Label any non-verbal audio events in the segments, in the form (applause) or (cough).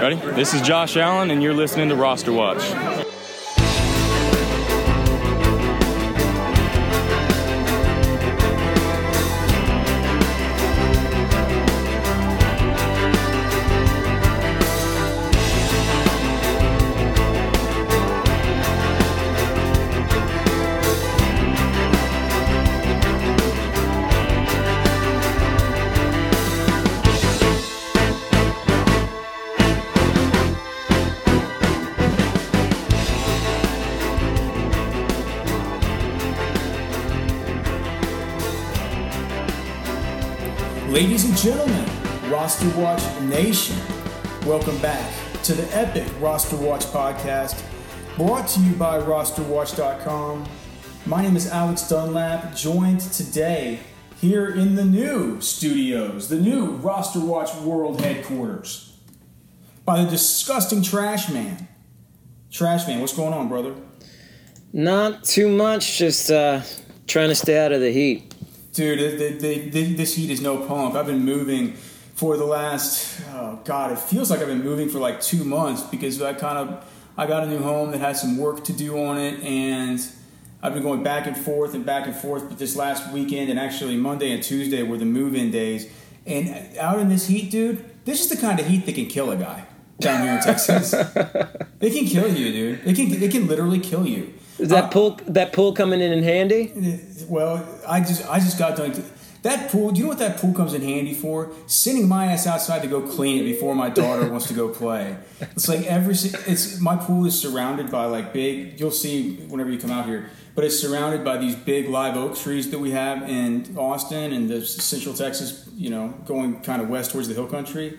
Ready? This is Josh Allen, and you're listening to Roster Watch. And gentlemen, Roster Watch Nation, welcome back to the epic Roster Watch podcast brought to you by rosterwatch.com. My name is Alex Dunlap, joined today here in the new studios, the new Roster Watch World headquarters, by the disgusting Trash Man. Trash Man, what's going on, brother? Not too much, just uh, trying to stay out of the heat. Dude, the, the, the, this heat is no punk. I've been moving for the last, oh God, it feels like I've been moving for like two months because I kind of, I got a new home that has some work to do on it and I've been going back and forth and back and forth. But this last weekend and actually Monday and Tuesday were the move-in days. And out in this heat, dude, this is the kind of heat that can kill a guy down here in Texas. (laughs) it can kill you, dude. It can, it can literally kill you. Is that Uh, pool that pool coming in in handy? Well, I just I just got done. That pool, do you know what that pool comes in handy for? Sending my ass outside to go clean it before my daughter (laughs) wants to go play. It's like every it's my pool is surrounded by like big. You'll see whenever you come out here, but it's surrounded by these big live oak trees that we have in Austin and the Central Texas. You know, going kind of west towards the hill country,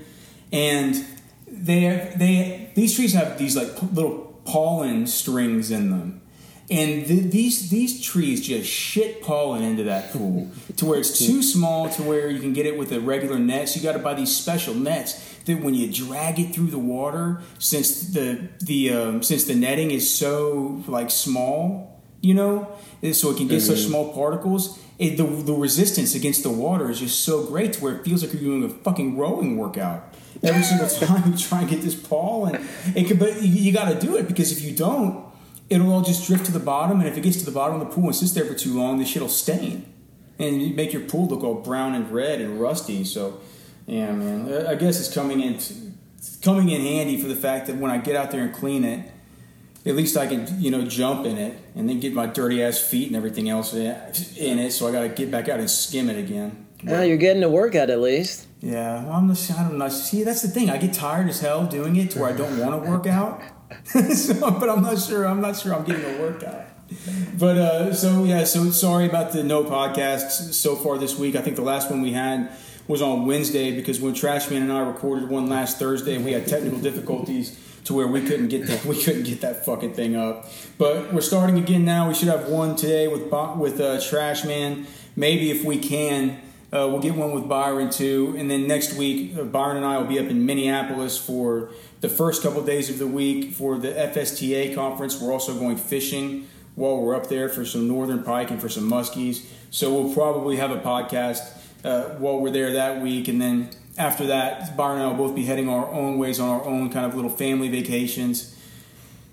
and they have they these trees have these like little pollen strings in them and th- these these trees just shit pollen into that pool to where it's too small to where you can get it with a regular net. So you got to buy these special nets that when you drag it through the water, since the the um, since the netting is so like small, you know, so it can get such small particles. It, the, the resistance against the water is just so great to where it feels like you're doing a fucking rowing workout every single (laughs) time you try and get this pollen. It could, but you, you got to do it because if you don't, it'll all just drift to the bottom, and if it gets to the bottom of the pool and sits there for too long, this shit'll stain and you make your pool look all brown and red and rusty. So, yeah, man, I- guess it's coming in, it's coming in handy for the fact that when I get out there and clean it, at least I can, you know, jump in it and then get my dirty ass feet and everything else in it. So I got to get back out and skim it again. Oh, you're getting a workout at least. Yeah, well, I'm just, I don't know. See, that's the thing. I get tired as hell doing it to where I don't want to work out. (laughs) so, but I'm not sure. I'm not sure I'm getting a workout. But uh, so yeah, so sorry about the no podcasts so far this week. I think the last one we had was on Wednesday because when Trashman and I recorded one last Thursday, we had technical difficulties to where we couldn't get that (laughs) we couldn't get that fucking thing up. But we're starting again now. We should have one today with with uh, Trashman. Maybe if we can, uh, we'll get one with Byron too. And then next week, uh, Byron and I will be up in Minneapolis for the first couple days of the week for the FSTA conference. We're also going fishing while we're up there for some northern pike and for some muskies. So we'll probably have a podcast uh, while we're there that week, and then after that, Byron and I will both be heading our own ways on our own kind of little family vacations.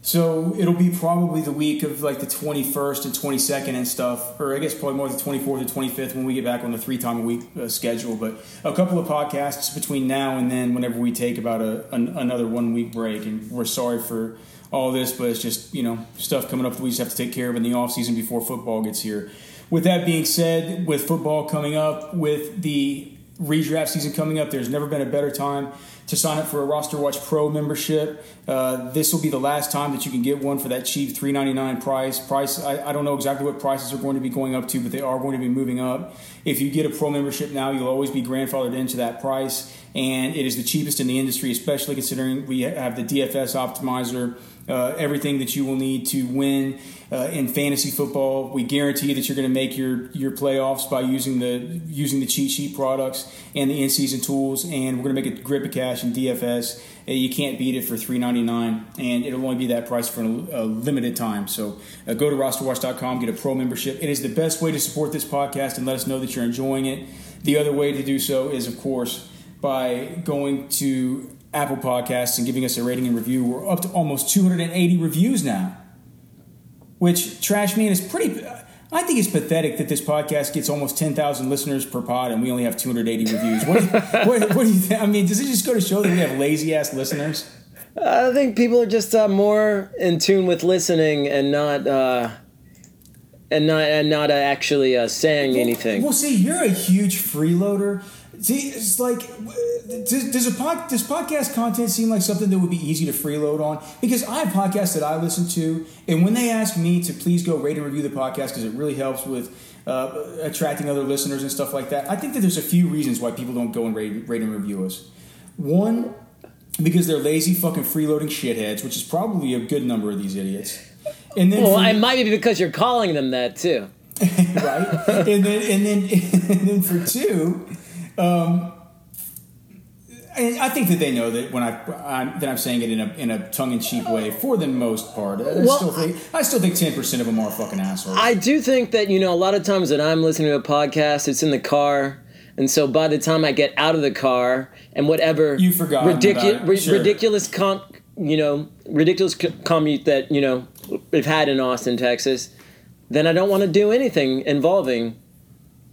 So it'll be probably the week of like the 21st and 22nd and stuff, or I guess probably more the 24th and 25th when we get back on the three time a week uh, schedule. But a couple of podcasts between now and then, whenever we take about a, an, another one week break. And we're sorry for all this, but it's just, you know, stuff coming up that we just have to take care of in the off season before football gets here. With that being said, with football coming up, with the redraft season coming up, there's never been a better time to sign up for a Roster Watch Pro membership. Uh, this will be the last time that you can get one for that cheap $3.99 price. Price I, I don't know exactly what prices are going to be going up to, but they are going to be moving up. If you get a pro membership now, you'll always be grandfathered into that price, and it is the cheapest in the industry, especially considering we have the DFS optimizer. Uh, everything that you will need to win uh, in fantasy football. We guarantee that you're going to make your your playoffs by using the using the cheat sheet products and the in season tools. And we're going to make a grip of cash in DFS. Uh, you can't beat it for three ninety nine, and it'll only be that price for a, limited time. So uh, go to rosterwatch.com, get a pro membership. It is the best way to support this podcast and let us know that you're enjoying it. The other way to do so is, of course, by going to Apple Podcasts and giving us a rating and review. We're up to almost 280 reviews now, which Trash Man is pretty. I think it's pathetic that this podcast gets almost 10,000 listeners per pod and we only have 280 reviews. What, (laughs) what, what do you think? I mean, does it just go to show that we have lazy ass listeners? I think people are just uh, more in tune with listening and not uh, and not and not uh, actually uh, saying anything. Well, see, you're a huge freeloader. See, it's like, does, does a pod, does podcast content seem like something that would be easy to freeload on? Because I have podcasts that I listen to, and when they ask me to please go rate and review the podcast because it really helps with uh, attracting other listeners and stuff like that, I think that there's a few reasons why people don't go and rate, rate and review us. One, because they're lazy fucking freeloading shitheads, which is probably a good number of these idiots. And then Well, for- it might be because you're calling them that too. (laughs) right? and then and then (laughs) and then for two, um, I, think that they know that when I I'm, that I'm saying it in a in a tongue in cheek way for the most part. I Well, still think I still think ten percent of them are fucking assholes. I do think that you know a lot of times that I'm listening to a podcast, it's in the car, and so by the time I get out of the car and whatever You've forgotten about it, ri- sure. ridiculous com- you know ridiculous c- commute that you know we've had in Austin, Texas, then I don't want to do anything involving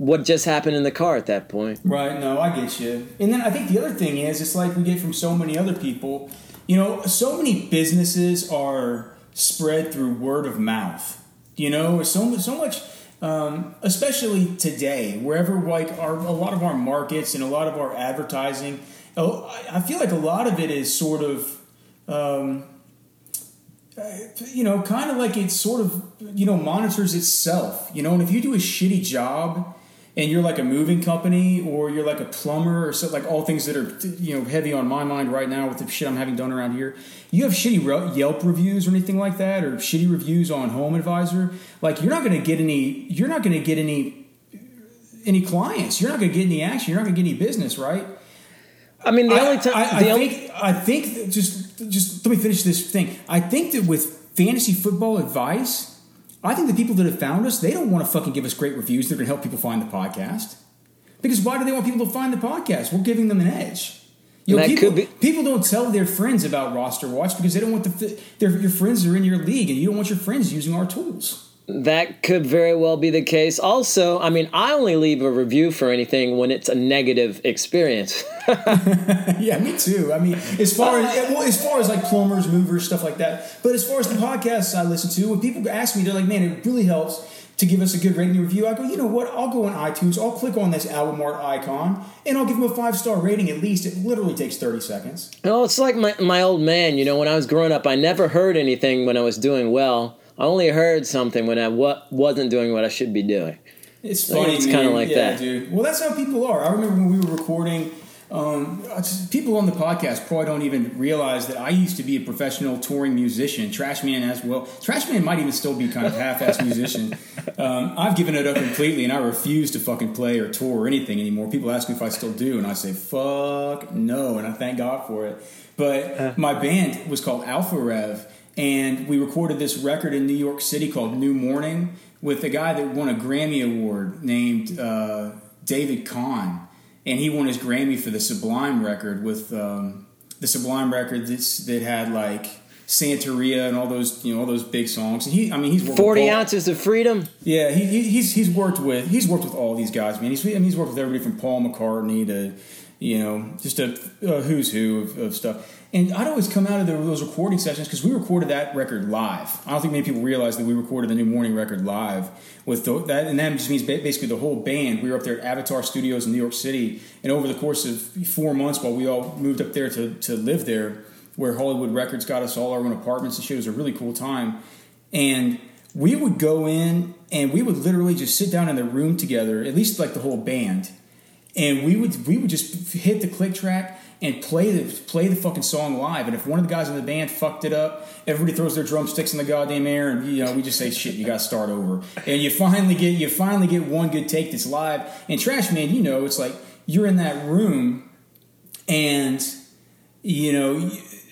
what just happened in the car at that point. Right, no, I get you. And then I think the other thing is, it's like we get from so many other people. You know, so many businesses are spread through word of mouth. You know, so so much, um, especially today, wherever like our a lot of our markets and a lot of our advertising. Oh, I feel like a lot of it is sort of. Um, you know, kind of like it sort of, you know, monitors itself. You know, and if you do a shitty job, and you're like a moving company or you're like a plumber or so like all things that are you know heavy on my mind right now with the shit I'm having done around here. You have shitty Yelp reviews or anything like that or shitty reviews on Home Advisor. Like you're not going to get any. You're not going to get any any clients. You're not going to get any action. You're not going to get any business, right? I mean, the I, only time I, I only think I think just just let me finish this thing. I think that with fantasy football advice, I think the people that have found us, they don't want to fucking give us great reviews. They're going to help people find the podcast. Because why do they want people to find the podcast? We're giving them an edge. You know, That people, could be- people don't tell their friends about roster watch because they don't want the their, your friends are in your league and you don't want your friends using our tools. That could very well be the case. Also, I mean, I only leave a review for anything when it's a negative experience. (laughs) yeah, me too. I mean, as far as well, as far as like plumbers, movers, stuff like that. But as far as the podcasts I listen to, when people ask me, they're like, "Man, it really helps to give us a good rating review." I go, "You know what? I'll go on iTunes. I'll click on this album art icon, and I'll give them a five star rating. At least it literally takes thirty seconds." well, it's like my, my old man, you know, when I was growing up, I never heard anything when I was doing well. I only heard something when I wa- wasn't doing what I should be doing. It's I think funny. it's kinda like yeah, that. dude. Well, that's how people are. I remember when we were recording. Um, it's- people on the podcast probably don't even realize that I used to be a professional touring musician, Trashman as well. Trashman might even still be kind of half-ass (laughs) musician. Um, I've given it up completely, and I refuse to fucking play or tour or anything anymore. People ask me if I still do, and I say fuck no, and I thank God for it. But my band was called Alpha Rev, and we recorded this record in New York City called New Morning with a guy that won a Grammy Award named uh, David Kahne, and he won his Grammy for the Sublime record with um, the Sublime record that's, that had like Santeria and all those you know all those big songs. And he, I mean, he's worked with Forty Paul- ounces of freedom. yeah, he, he, he's he's worked with he's worked with all these guys, man. He's I mean, he's worked with everybody from Paul McCartney to you know just a, a who's who of, of stuff. And I'd always come out of those recording sessions because we recorded that record live. I don't think many people realize that we recorded the New Morning record live with the, that, and that just means basically the whole band. We were up there at Avatar Studios in New York City, and over the course of four months, while we all moved up there to to live there, where Hollywood Records got us all our own apartments and shit, it was a really cool time. And we would go in and we would literally just sit down in the room together, at least like the whole band, and we would we would just hit the click track and play the play the fucking song live. And if one of the guys in the band fucked it up, everybody throws their drumsticks in the goddamn air, and you know we just say shit. You got to start over, and you finally get you finally get one good take that's live. And Trash Man, you know, it's like you're in that room, and you know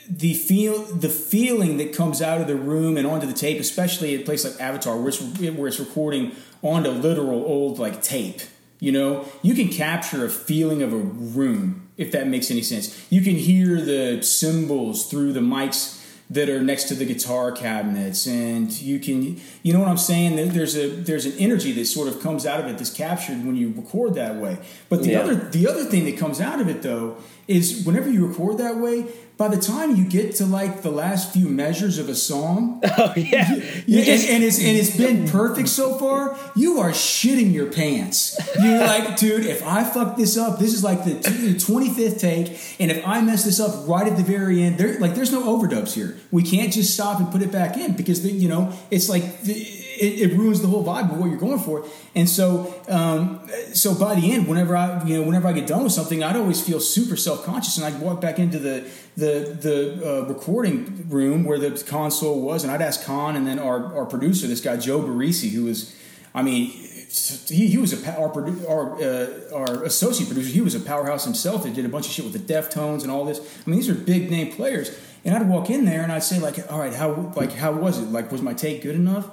the feel the feeling that comes out of the room and onto the tape, especially at a place like Avatar, where it's where it's recording onto literal old like tape. You know, you can capture a feeling of a room if that makes any sense. You can hear the cymbals through the mics that are next to the guitar cabinets and you can you know what i'm saying there's a there's an energy that sort of comes out of it that's captured when you record that way but the Yeah. other the other thing that comes out of it though is whenever you record that way by the time you get to like the last few measures of a song (laughs) Oh yeah. yeah, and, and it's and it's been perfect so far. You are shitting your pants. You're (laughs) like, dude, if I fuck this up, this is like the twenty fifth take, and if I mess this up right at the very end, there like there's no overdubs here. We can't just stop and put it back in because you know it's like the, it, it ruins the whole vibe of what you're going for. And so, um, so by the end, whenever I you know whenever I get done with something, I'd always feel super self conscious, and I'd walk back into the the the uh, recording room where the console was, and I'd ask Kahne and then our, our producer, this guy Joe Barresi, who was, I mean, he, he was a our our uh, our associate producer. He was a powerhouse himself. That did a bunch of shit with the Deftones and all this. I mean, these are big name players. And I'd walk in there and I'd say like, all right, how like how was it? Like, was my take good enough?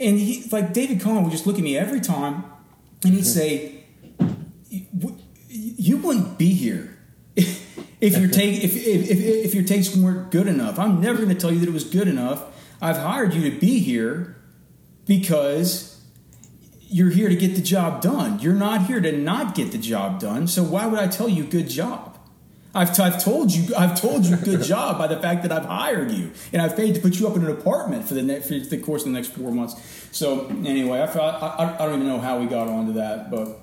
And he like David Kahne would just look at me every time, and he'd mm-hmm. say, "You- "You wouldn't be here." if your take if, if, if, if your takes weren't good enough. I'm never going to tell you that it was good enough. I've hired you to be here because you're here to get the job done. You're not here to not get the job done. So why would I tell you good job? I've, t- I've told you I've told you good job by the fact that I've hired you and I've paid to put you up in an apartment for the ne- for the course of the next four months. So anyway, I, I, I, I don't even know how we got onto that, but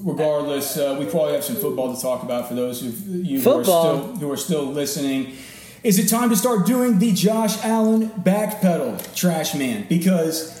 regardless, uh, we probably have some football to talk about for those of you who are, still, who are still listening. Is it time to start doing the Josh Allen backpedal, trash man? Because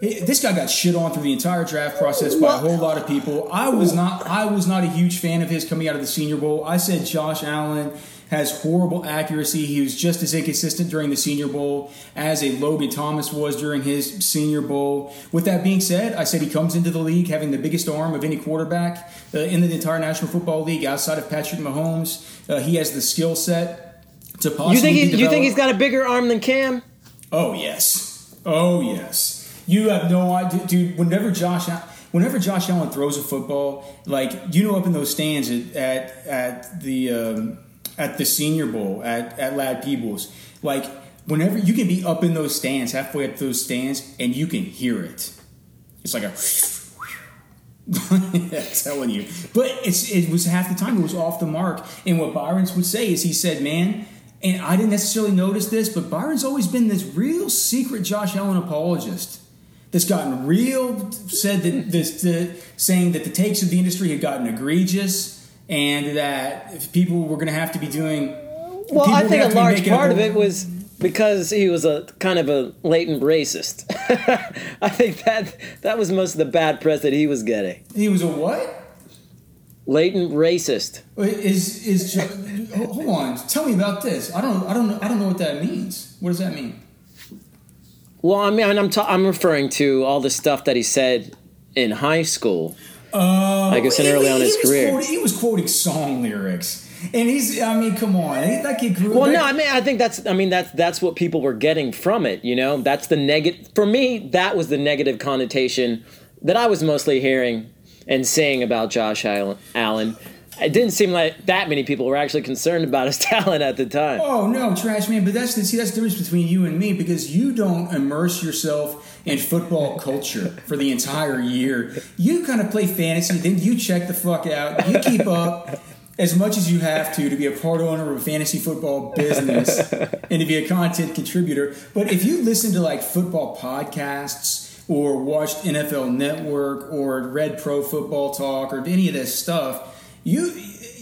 it- this guy got shit on through the entire draft process by a whole lot of people. I was not. I was not a huge fan of his coming out of the Senior Bowl. I said Josh Allen has horrible accuracy. He was just as inconsistent during the Senior Bowl as a Logan Thomas was during his Senior Bowl. With that being said, I said he comes into the league having the biggest arm of any quarterback uh, in the entire National Football League outside of Patrick Mahomes. Uh, he has the skill set to possibly. You think he, you think he's got a bigger arm than Cam? Oh yes. Oh yes. You have no idea, dude. Whenever Josh, whenever Josh Allen throws a football, like you know, up in those stands at at, at the um, at the Senior Bowl at at Ladd-Peebles, like whenever you can be up in those stands, halfway up those stands, and you can hear it. It's like a. (laughs) Telling you, but it's it was half the time it was off the mark. And what Byron's would say is he said, "Man." And I didn't necessarily notice this, but Byron's always been this real secret Josh Allen apologist that's gotten real, said that this, the, saying that the takes of the industry had gotten egregious and that if people were going to have to be doing. Well, I think a large part of it was because he was a kind of a latent racist. (laughs) I think that that was most of the bad press that he was getting. He was a what? Latent racist. Is is hold on? Tell me about this. I don't I don't know I don't know what that means. What does that mean? Well, I mean, I'm ta- I'm referring to all the stuff that he said in high school. Uh, I guess in early on his career. quoting- he was quoting song lyrics, and he's I mean, come on, that kid grew. Well, no, I mean, I think that's, I mean, that's that's what people were getting from it. You know, that's the negative. For me, that was the negative connotation that I was mostly hearing and saying about Josh Allen. It didn't seem like that many people were actually concerned about his (laughs) talent at the time. Oh no, trash man! But that's the see that's the difference between you and me because you don't immerse yourself in football culture for the entire year. You kind of play fantasy, then you check the fuck out. You keep up as much as you have to to be a part owner of a fantasy football business (laughs) and to be a content contributor. But if you listen to like football podcasts or watched NFL Network or read Pro Football Talk or any of this stuff, you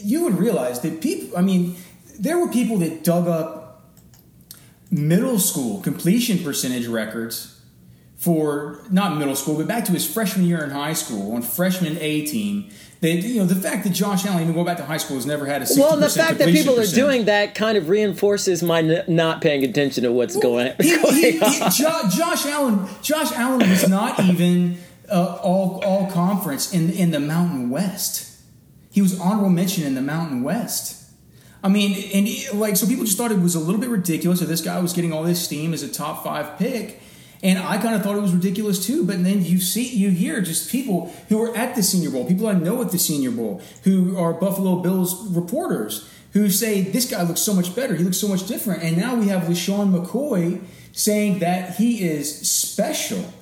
you would realize that people. I mean, there were people that dug up middle school completion percentage records for not middle school, but back to his freshman year in high school on freshman A team. That you know the fact that Josh Allen, even going back to high school, has never had a 60% Well, the fact that people are doing that kind of reinforces my n- not paying attention to what's going, He- going he- he- on. Jo- Josh Allen. Josh Allen was not even uh, all all conference in in the Mountain West. He was honorable mention in the Mountain West. I mean, and like so, people just thought it was a little bit ridiculous that this guy was getting all this steam as a top five pick. And I kind of thought it was ridiculous too. But then you see, you hear just people who are at the Senior Bowl, people I know at the Senior Bowl, who are Buffalo Bills reporters, who say this guy looks so much better. He looks so much different. And now we have LeSean McCoy saying that he is special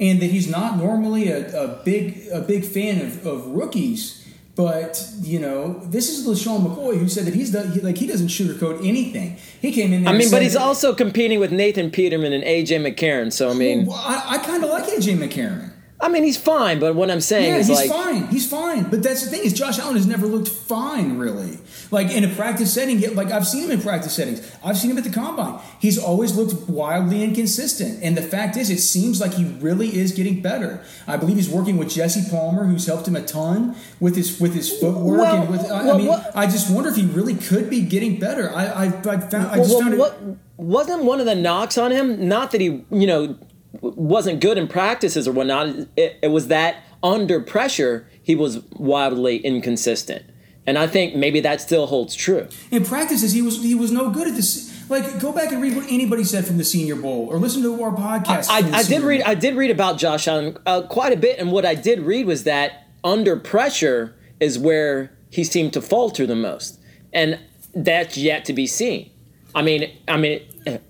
and that he's not normally a, a big a big fan of, of rookies. But you know, this is LeSean McCoy who said that he's the, he, like he doesn't sugarcoat anything. He came in. There I mean, but he's also competing with Nathan Peterman and AJ McCarron. So I mean, Well, I, I kind of like AJ McCarron. I mean, he's fine. But what I'm saying is. Yeah, is he's like, fine. He's fine. But that's the thing is, Josh Allen has never looked fine, really. Like in a practice setting, like I've seen him in practice settings. I've seen him at the combine. He's always looked wildly inconsistent. And the fact is, it seems like he really is getting better. I believe he's working with Jesse Palmer, who's helped him a ton with his with his footwork Well, and with. I, well, I mean, what- I just wonder if he really could be getting better. I I, I found I just well, found it. what wasn't one of the knocks on him? Not that he, you know, wasn't good in practices or whatnot. It, it was that under pressure he was wildly inconsistent, and I think maybe that still holds true. in practices he was he was no good at this. Like go back and read what anybody said from the Senior Bowl, or listen to our podcast. I, the I did read. Bowl. I did read about Josh Allen uh, quite a bit, and what I did read was that under pressure is where he seemed to falter the most, and that's yet to be seen. I mean, I mean,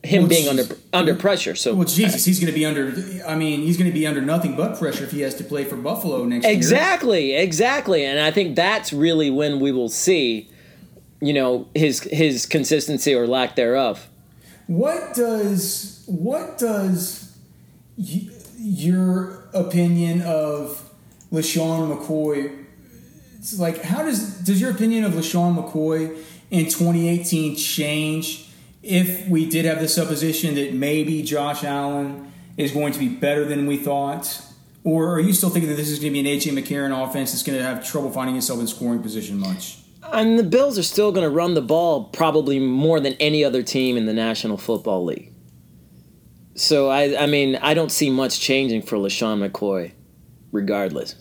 him Well, being under under pressure. So Well, Jesus, he's going to be under. I mean, he's going to be under nothing but pressure if he has to play for Buffalo next year. Exactly, exactly, and I think that's really when we will see, you know, his his consistency or lack thereof. What does what does y- your opinion of LeSean McCoy? It's like, how does does your opinion of LeSean McCoy in 2018 change if we did have the supposition that maybe Josh Allen is going to be better than we thought? Or are you still thinking that this is going to be an AJ McCarron offense that's going to have trouble finding itself in scoring position much? And the Bills are still going to run the ball probably more than any other team in the National Football League. So I, I mean, I don't see much changing for LeSean McCoy, regardless.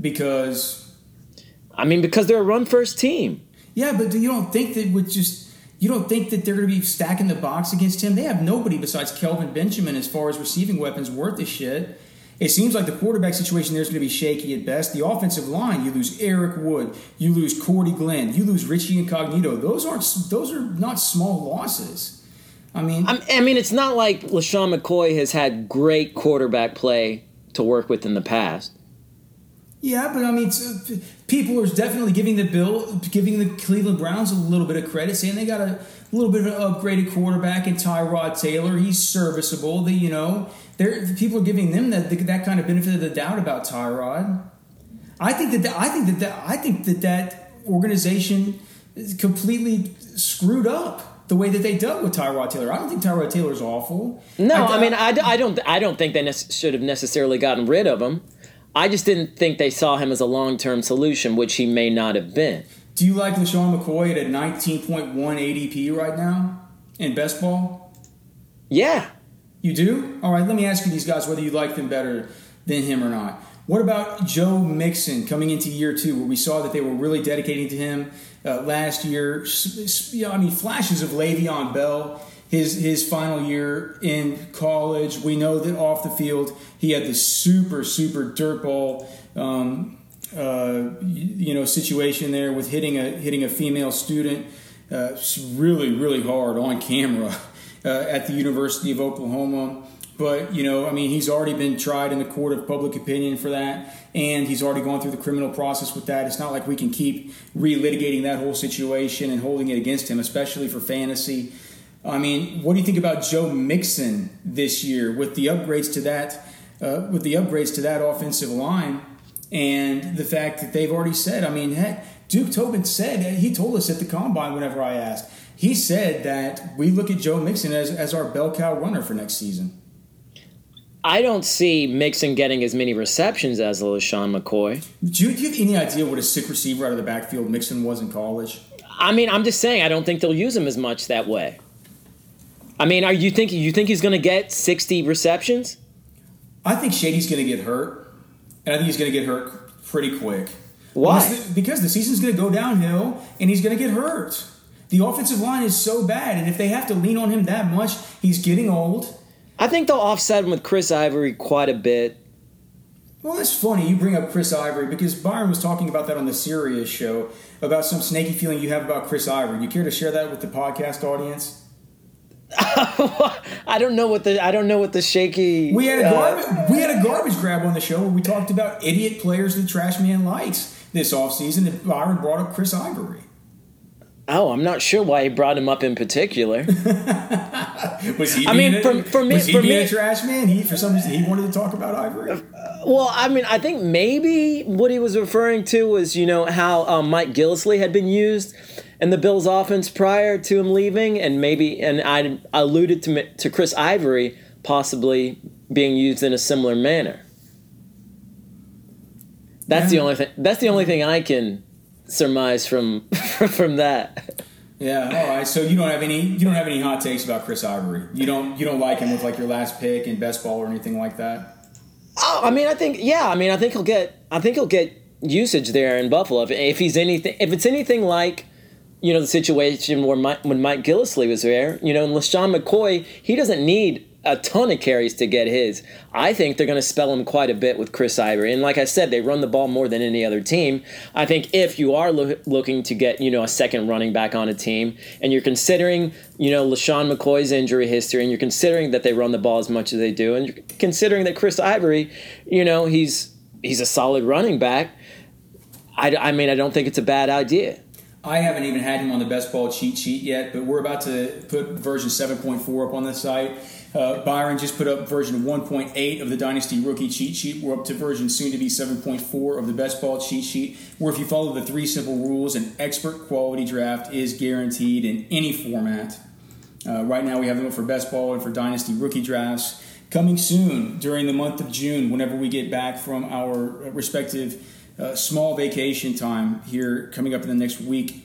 Because I mean, because they're a run first team. Yeah, but do you don't think that with just you don't think that they're going to be stacking the box against him? They have nobody besides Kelvin Benjamin as far as receiving weapons worth a shit. It seems like the quarterback situation there is going to be shaky at best. The offensive line, you lose Eric Wood, you lose Cordy Glenn, you lose Richie Incognito. Those aren't those are not small losses. I mean, I'm, I mean, it's not like LeSean McCoy has had great quarterback play to work with in the past. Yeah, but I mean, people are definitely giving the Bill, giving the Cleveland Browns a little bit of credit, saying they got a little bit of an upgraded quarterback in Tyrod Taylor. He's serviceable. The you know, they're people are giving them that that kind of benefit of the doubt about Tyrod. I think that, that I think that, that I think that that organization is completely screwed up the way that they dealt with Tyrod Taylor. I don't think Tyrod Taylor's awful. No, I, mean, I don't, I don't think they nec- should have necessarily gotten rid of him. I just didn't think they saw him as a long term solution, which he may not have been. Do you like LeSean McCoy at a 19.1 ADP right now in best ball? Yeah, You do? All right, let me ask you these guys whether you like them better than him or not. What about Joe Mixon coming into year two, where we saw that they were really dedicating to him uh, last year? S- s- yeah, I mean, flashes of Le'Veon Bell, his his final year in college. We know that off the field, he had this super super dirtball, um, uh, you know, situation there with hitting a hitting a female student, uh, really really hard on camera (laughs) uh, at the University of Oklahoma. But, you know, I mean, he's already been tried in the court of public opinion for that, and he's already gone through the criminal process with that. It's not like we can keep relitigating that whole situation and holding it against him, especially for fantasy. I mean, what do you think about Joe Mixon this year with the upgrades to that, uh, with the upgrades to that offensive line, and the fact that they've already said, I mean, heck, Duke Tobin said he told us at the combine whenever I asked, he said that we look at Joe Mixon as, as our bell cow runner for next season. I don't see Mixon getting as many receptions as LeSean McCoy. Do you, do you have any idea what a sick receiver out of the backfield Mixon was in college? I mean, I'm just saying, I don't think they'll use him as much that way. I mean, are you think you think he's going to get 60 receptions? I think Shady's going to get hurt, and I think he's going to get hurt pretty quick. Why? Because the, because the season's going to go downhill, and he's going to get hurt. The offensive line is so bad, and if they have to lean on him that much, he's getting old. I think they'll offset him with Chris Ivory quite a bit. Well, that's funny. You bring up Chris Ivory because Byron was talking about that on the Sirius show about some snaky feeling you have about Chris Ivory. You care to share that with the podcast audience? (laughs) I don't know what the I don't know what the shaky. We had a uh, garbage, we had a garbage grab on the show where we talked about idiot players the trash man likes this offseason. And Byron brought up Chris Ivory. oh, I'm not sure why he brought him up in particular. (laughs) Was he? I mean, a, for- for me- was he for being me- a trash man? He for some reason he wanted to talk about Ivory. Well, I mean, I think maybe what he was referring to was, you know, how um, Mike Gillislee had been used in the Bills' offense prior to him leaving, and maybe, and I alluded to to Chris Ivory possibly being used in a similar manner. That's the only thing. That's the only thing I can surmise from (laughs) from that. Yeah. All right. So you don't have any you don't have any hot takes about Chris Ivory. You don't you don't like him with like your last pick in best ball or anything like that. Oh, I mean, I think yeah. I mean, I think he'll get. I think he'll get usage there in Buffalo if, if he's anything. If it's anything like, you know, the situation where Mike, when Mike Gillislee was there, you know, and LeSean McCoy, he doesn't need a ton of carries to get his. I think they're going to spell him quite a bit with Chris Ivory, and like I said, they run the ball more than any other team. I think if you are loo- looking to get you know a second running back on a team, and you're considering you know LeSean McCoy's injury history, and you're considering that they run the ball as much as they do, and you're considering that Chris Ivory, you know, he's he's a solid running back. I, I mean, I don't think it's a bad idea. I haven't even had him on the best ball cheat sheet yet, but we're about to put version 7.4 up on the site. Uh, Byron just put up version 1.8 of the Dynasty Rookie cheat sheet. We're up to version soon to be 7.4 of the best ball cheat sheet, where if you follow the three simple rules, an expert quality draft is guaranteed in any format. Uh, right now, we have them up for best ball and for Dynasty Rookie drafts. Coming soon during the month of June, whenever we get back from our respective uh, small vacation time here coming up in the next week,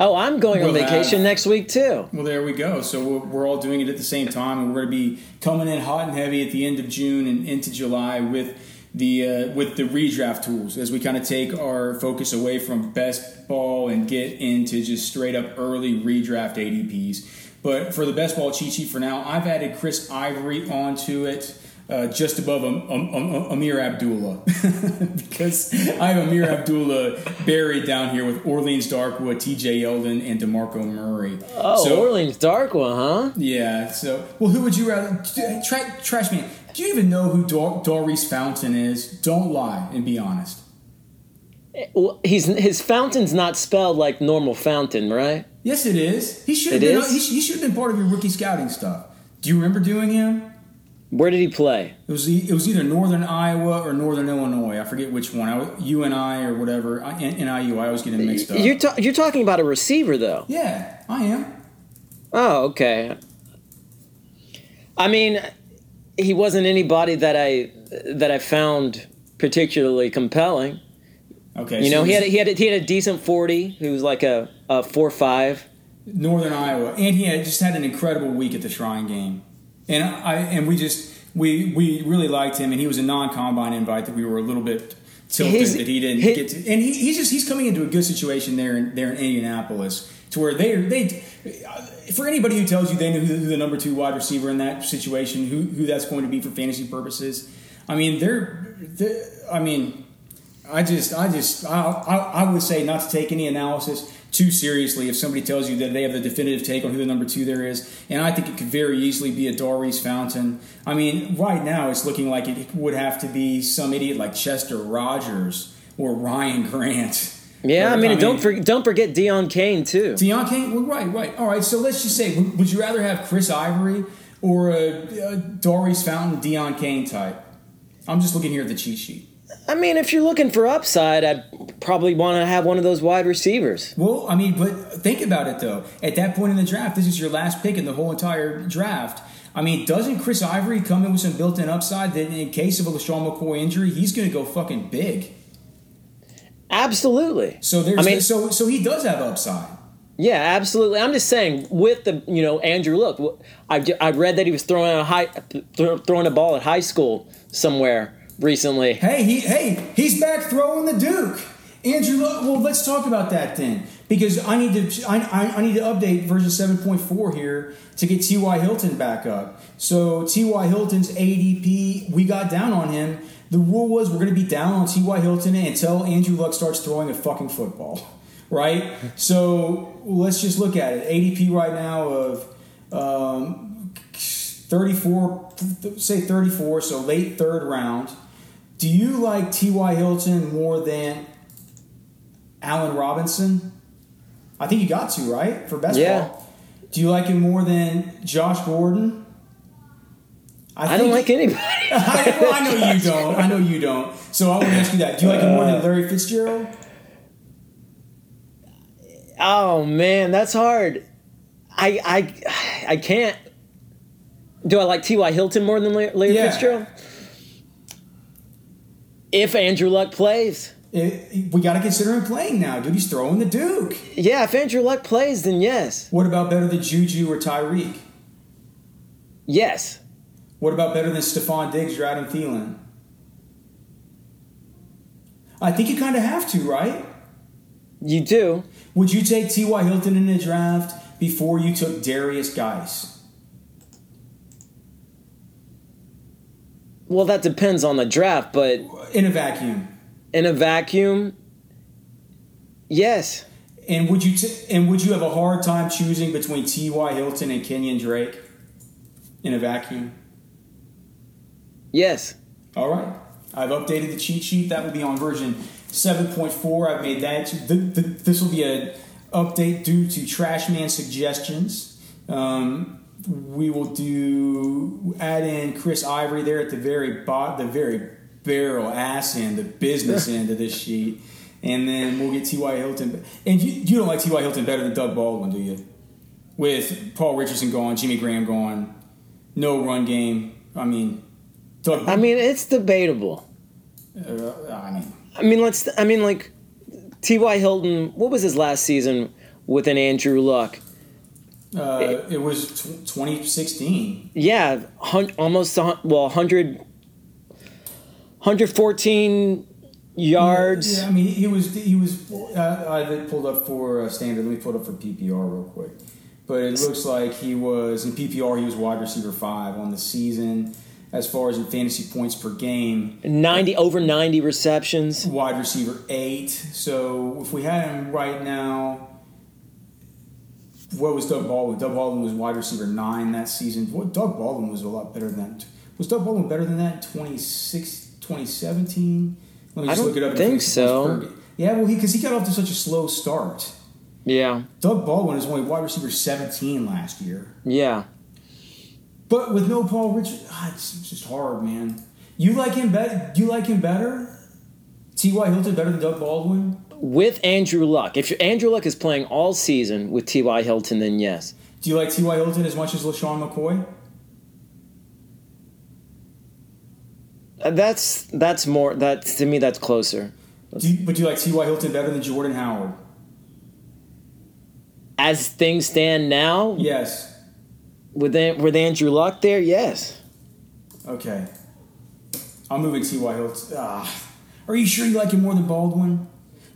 Oh, I'm going on We'll vacation have- next week too. well, there we go. So we're, we're all doing it at the same time, and we're going to be coming in hot and heavy at the end of June and into July with the uh, with the redraft tools as we kind of take our focus away from best ball and get into just straight up early redraft ADPs. But for the best ball cheat sheet for now, I've added Chris Ivory onto it. Uh, just above Am- Am- Am- Ameer Abdullah (laughs) because I have Ameer Abdullah buried down here with Orleans Darkwa, T.J. Yeldon, and Demarco Murray. Oh, So- Orleans Darkwa, huh? yeah. So, well, who would you rather? Tra- trash man. Do you even know who Dor- Daurice Fountain is? Don't lie and be honest. Well, he's his fountain's not spelled like normal fountain, right? Yes, it is. He should have been. he should have been part of your rookie scouting stuff. Do you remember doing him? Where did he play? It was it was either Northern Iowa or Northern Illinois. I forget which one. I, UNI or whatever. I- NIU. I always get them mixed up. You're ta- you're talking about a receiver though. yeah, I am. Oh, okay. I mean, he wasn't anybody that I that I found particularly compelling. Okay. You so know, he had a, he had a, he had a decent forty. He was like a, a four five. Northern Iowa, and he had just had an incredible week at the Shrine Game, and I and we just we we really liked him, and he was a non-combine invite that we were a little bit tilted His- that he didn't his- get to, and he, he's just he's coming into a good situation there in there in Indianapolis to where they they for anybody who tells you they know who, who the number two wide receiver in that situation, who who that's going to be for fantasy purposes, I mean they're, they're I mean. I just, I just, I, I, I would say not to take any analysis too seriously if somebody tells you that they have the definitive take on who the number two there is. And I think it could very easily be a Daurice Fountain. I mean, right now it's looking like it would have to be some idiot like Chester Rogers or Ryan Grant. Yeah, I Or, mean, don't for, don't forget Deon Cain too. Deon Cain. Well, right, right. All right. So let's just say, would, would you rather have Chris Ivory or a, a Daurice Fountain, Deon Cain type? I'm just looking here at the cheat sheet. I mean, if you're looking for upside, I'd probably want to have one of those wide receivers. Well, I mean, but think about it though. At that point in the draft, this is your last pick in the whole entire draft. I mean, doesn't Chris Ivory come in with some built-in upside that in case of a LeSean McCoy injury, he's going to go fucking big? Absolutely. So there's I mean- so so he does have upside. Yeah, absolutely. I'm just saying with the you know Andrew. Look, I I read that he was throwing a high throw- throwing a ball at high school somewhere recently. Hey, he hey, he's back throwing the Duke. Andrew, well, let's talk about that then. because I need to I, I, I need to update version seven point four here to get T. Y. Hilton back up. So T. Y. Hilton's ADP, we got down on him. The rule was we're going to be down on T. Y. Hilton until Andrew Luck starts throwing a fucking football, right? (laughs) So let's just look at it. ADP right now of um, thirty four, say thirty four, so late third round. Do you like T. Y. Hilton more than Allen Robinson? I think you got to right for best Yeah. ball. Do you like him more than Josh Gordon? I don't like anybody. (laughs) I, well, I know you don't. I know you don't. So I want to ask you that. Do you like him more than uh, Larry Fitzgerald? Oh man, that's hard. I I I can't. Do I like T.Y. Hilton more than Larry Larry Yeah. Fitzgerald? If Andrew Luck plays, It- we got to consider him playing now, dude. He's throwing the Duke. yeah, if Andrew Luck plays, then yes, What about better than Juju or Tyreek? yes. What about better than Stefon Diggs or Adam Thielen? I think you kind of have to, right? You do. Would you take T.Y. Hilton in the draft before you took Darius Geis? Well, that depends on the draft, but In a vacuum. in a vacuum, yes. And would you t- and would you have a hard time choosing between T.Y. Hilton and Kenyan Drake in a vacuum? Yes. All right. I've updated the cheat sheet. That will be on version 7.4. I've made that. Th- th- this will be an update due to Trashman suggestions. Um, we will do add in Chris Ivory there at the very bot, the very barrel ass end, the business end of this (laughs) sheet, and then we'll get T.Y. Hilton. And you, you don't like T.Y. Hilton better than Doug Baldwin, do you? With Paul Richardson gone, Jimmy Graham gone, no run game. I mean, Doug. I mean, it's debatable. Uh, I mean, I mean, let's. I mean, like T.Y. Hilton. What was his last season with an Andrew Luck? Uh, it was tw 2016. Yeah, hun- almost hun- well, 100, 114 yards. Yeah, I mean, he was he was. Uh, I pulled up for uh, standard. Let me pull it up for PPR real quick. But it looks like he was in PPR. He was wide receiver five on the season. As far as in fantasy points per game, 90 over 90 receptions. wide receiver eight. So if we had him right now, what was Doug Baldwin? Doug Baldwin was wide receiver nine that season. What Doug Baldwin was a lot better than that. Was Doug Baldwin better than that in 26 2017? Let me I just look it up. in think so. points per ga- Yeah, well, because he, got off to such a slow start. Yeah, Doug Baldwin is only wide receiver 17 last year. yeah. But with no Paul Richard, ah, it's, it's just hard, man. You like him better? You like him better? T.Y. Hilton better than Doug Baldwin? With Andrew Luck, if Andrew Luck is playing all season with T.Y. Hilton, then yes. Do you like T.Y. Hilton as much as LeSean McCoy? Uh, That's that's more. That to me, that's closer. Do you, but do you like T.Y. Hilton better than Jordan Howard? As things stand now, Yes. with with Andrew Luck there, yes. Okay. I'm moving T.Y. Hilton. Ah. Are you sure you like him more than Baldwin?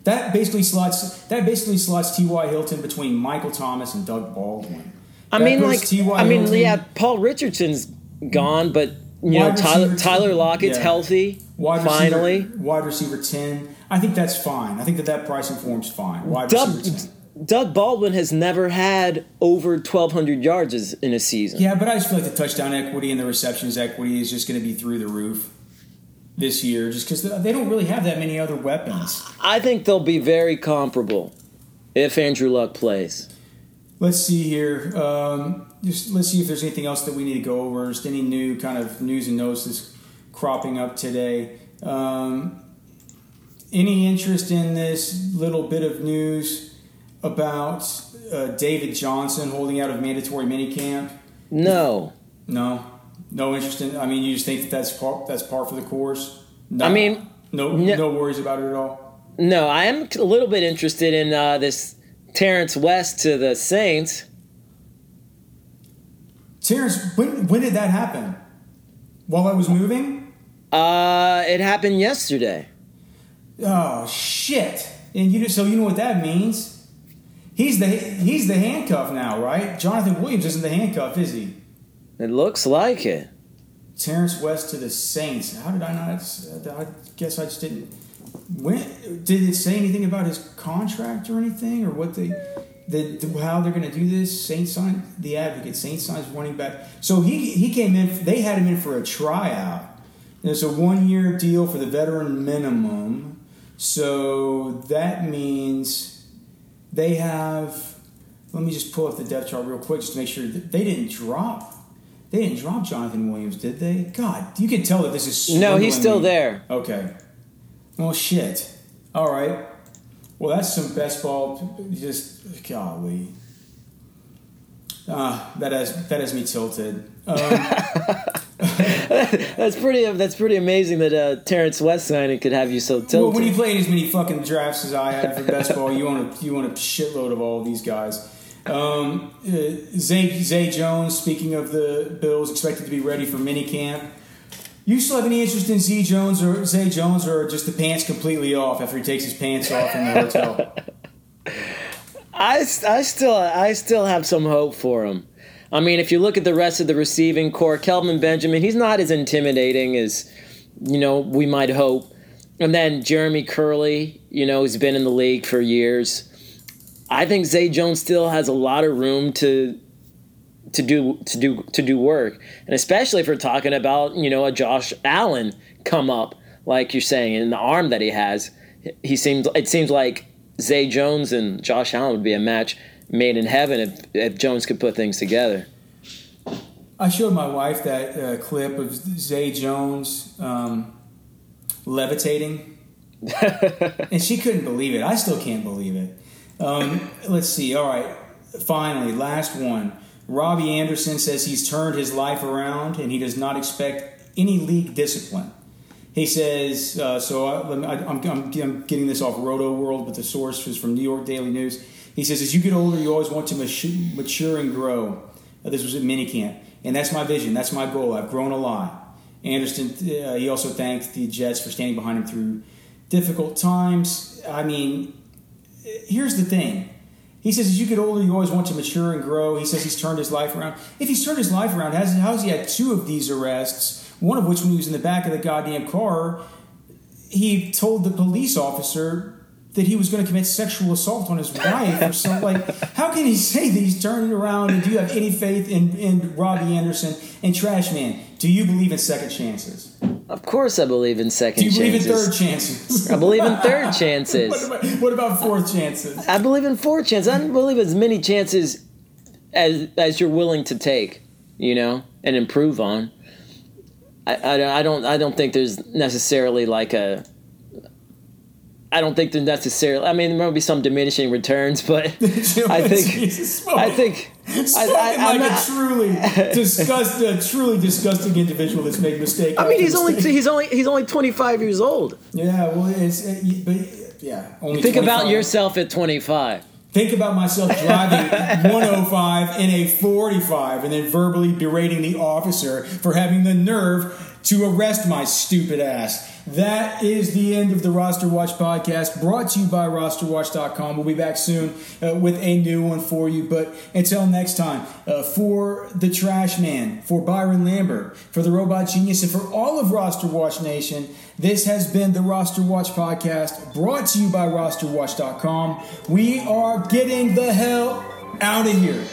That basically slots. That basically slots T.Y. Hilton between Michael Thomas and Doug Baldwin. I That mean, like. I mean, Hilton- yeah, Paul Richardson's gone, but you know, Tyler Tyler Lockett's yeah. healthy. Wide finally, receiver, wide receiver ten. I think that's fine. I think that that pricing form's fine. Wide Doug, receiver ten. Doug Baldwin has never had over 1,200 yards in a season. Yeah, but I just feel like the touchdown equity and the receptions equity is just going to be through the roof this year, just because they don't really have that many other weapons. I think they'll be very comparable if Andrew Luck plays. Let's see here. Um, just let's see if there's anything else that we need to go over. Just any new kind of news and notes that's cropping up today. Um, any interest in this little bit of news about uh, David Johnson holding out of mandatory minicamp? No. No, no interest in. I mean, you just think that that's par, that's par for the course. No, I mean, no, no- no worries about it at all. No, I am a little bit interested in uh, this Terrence West to the Saints. Terrence, when when did that happen? While I was moving? Uh, it happened yesterday. Oh shit! And you just, so you know what that means? He's the he's the handcuff now, right? Jonathan Williams isn't the handcuff, is he? It looks like it. Terrence West to the Saints. How did I not? I guess I just didn't. When did it say anything about his contract or anything, or what they, the, how they're going to do this? Saints signed the advocate. Saints signs running back. So he he came in. They had him in for a tryout. It's a one year deal for the veteran minimum. So that means they have. Let me just pull up the depth chart real quick just to make sure that they didn't drop they didn't drop Jonathan Williams, did they? God, you can tell that this is. No, he's still there. Okay. Well, shit. All right. Well, that's some best ball. Just golly. Ah, that has that has me tilted. Um, (laughs) that's pretty. That's pretty amazing that uh, Terrence West signing could have you so tilted. Well, when you played as many fucking drafts as I had for best ball, you want a you want a shitload of all of these guys. Um, uh, Zay, Zay Jones, speaking of the Bills, expected to be ready for minicamp. You still have any interest in Zay Jones or Zay Jones, or just the pants completely off after he takes his pants off in the hotel? (laughs) I, I still I still have some hope for him. I mean, if you look at the rest of the receiving corps, Kelvin Benjamin, he's not as intimidating as you know we might hope. And then Jeremy Kerley, you know, he's been in the league for years. I think Zay Jones still has a lot of room to to do to do to do work, and especially if we're talking about you know a Josh Allen come up like you're saying in the arm that he has. He seems it seems like Zay Jones and Josh Allen would be a match made in heaven if, if Jones could put things together. I showed my wife that uh, clip of Zay Jones um, levitating, (laughs) and she couldn't believe it. I still can't believe it. Um, let's see. All right. Finally, last one. Robbie Anderson says he's turned his life around and he does not expect any league discipline. He says, uh, so I, am getting this off Rotoworld, but the source is from New York Daily News. He says, as you get older, you always want to mature and grow. Uh, this was at minicamp. And that's my vision. That's my goal. I've grown a lot. Anderson, uh, he also thanked the Jets for standing behind him through difficult times. I mean, here's the thing. He says, as you get older, you always want to mature and grow. He says he's turned his life around. If he's turned his life around, has, how's he had two of these arrests? One of which, when he was in the back of the goddamn car, he told the police officer that he was going to commit sexual assault on his wife or something. Like, how can he say that he's turning around? And do you have any faith in, in Robbie Anderson and Trash Man? Do you believe in second chances? Of course, I believe in second chances. Do you chances. believe in third chances? I believe in third (laughs) chances. what, about, what, about, fourth chances? I believe in fourth chances. I believe as many chances as as you're willing to take, you know, and improve on. I, I, I don't I don't think there's necessarily like a I don't think they're necessarily. I mean, there might be some diminishing returns, but (laughs) I think I think I, I, like not, a truly (laughs) disgust, a truly disgusting individual that's made mistakes. I mean, he's only he's only he's only twenty five years old. Yeah, well, it's it, but yeah. Only think 25. about yourself at twenty five. Think about myself driving (laughs) 105 in a 45 and then verbally berating the officer for having the nerve to arrest my stupid ass. That is the end of the Roster Watch podcast brought to you by rosterwatch.com. We'll be back soon uh, with a new one for you. But until next time, uh, for the Trash Man, for Byron Lambert, for the Robot Genius, and for all of Roster Watch Nation, this has been the Roster Watch podcast brought to you by rosterwatch.com. We are getting the hell out of here.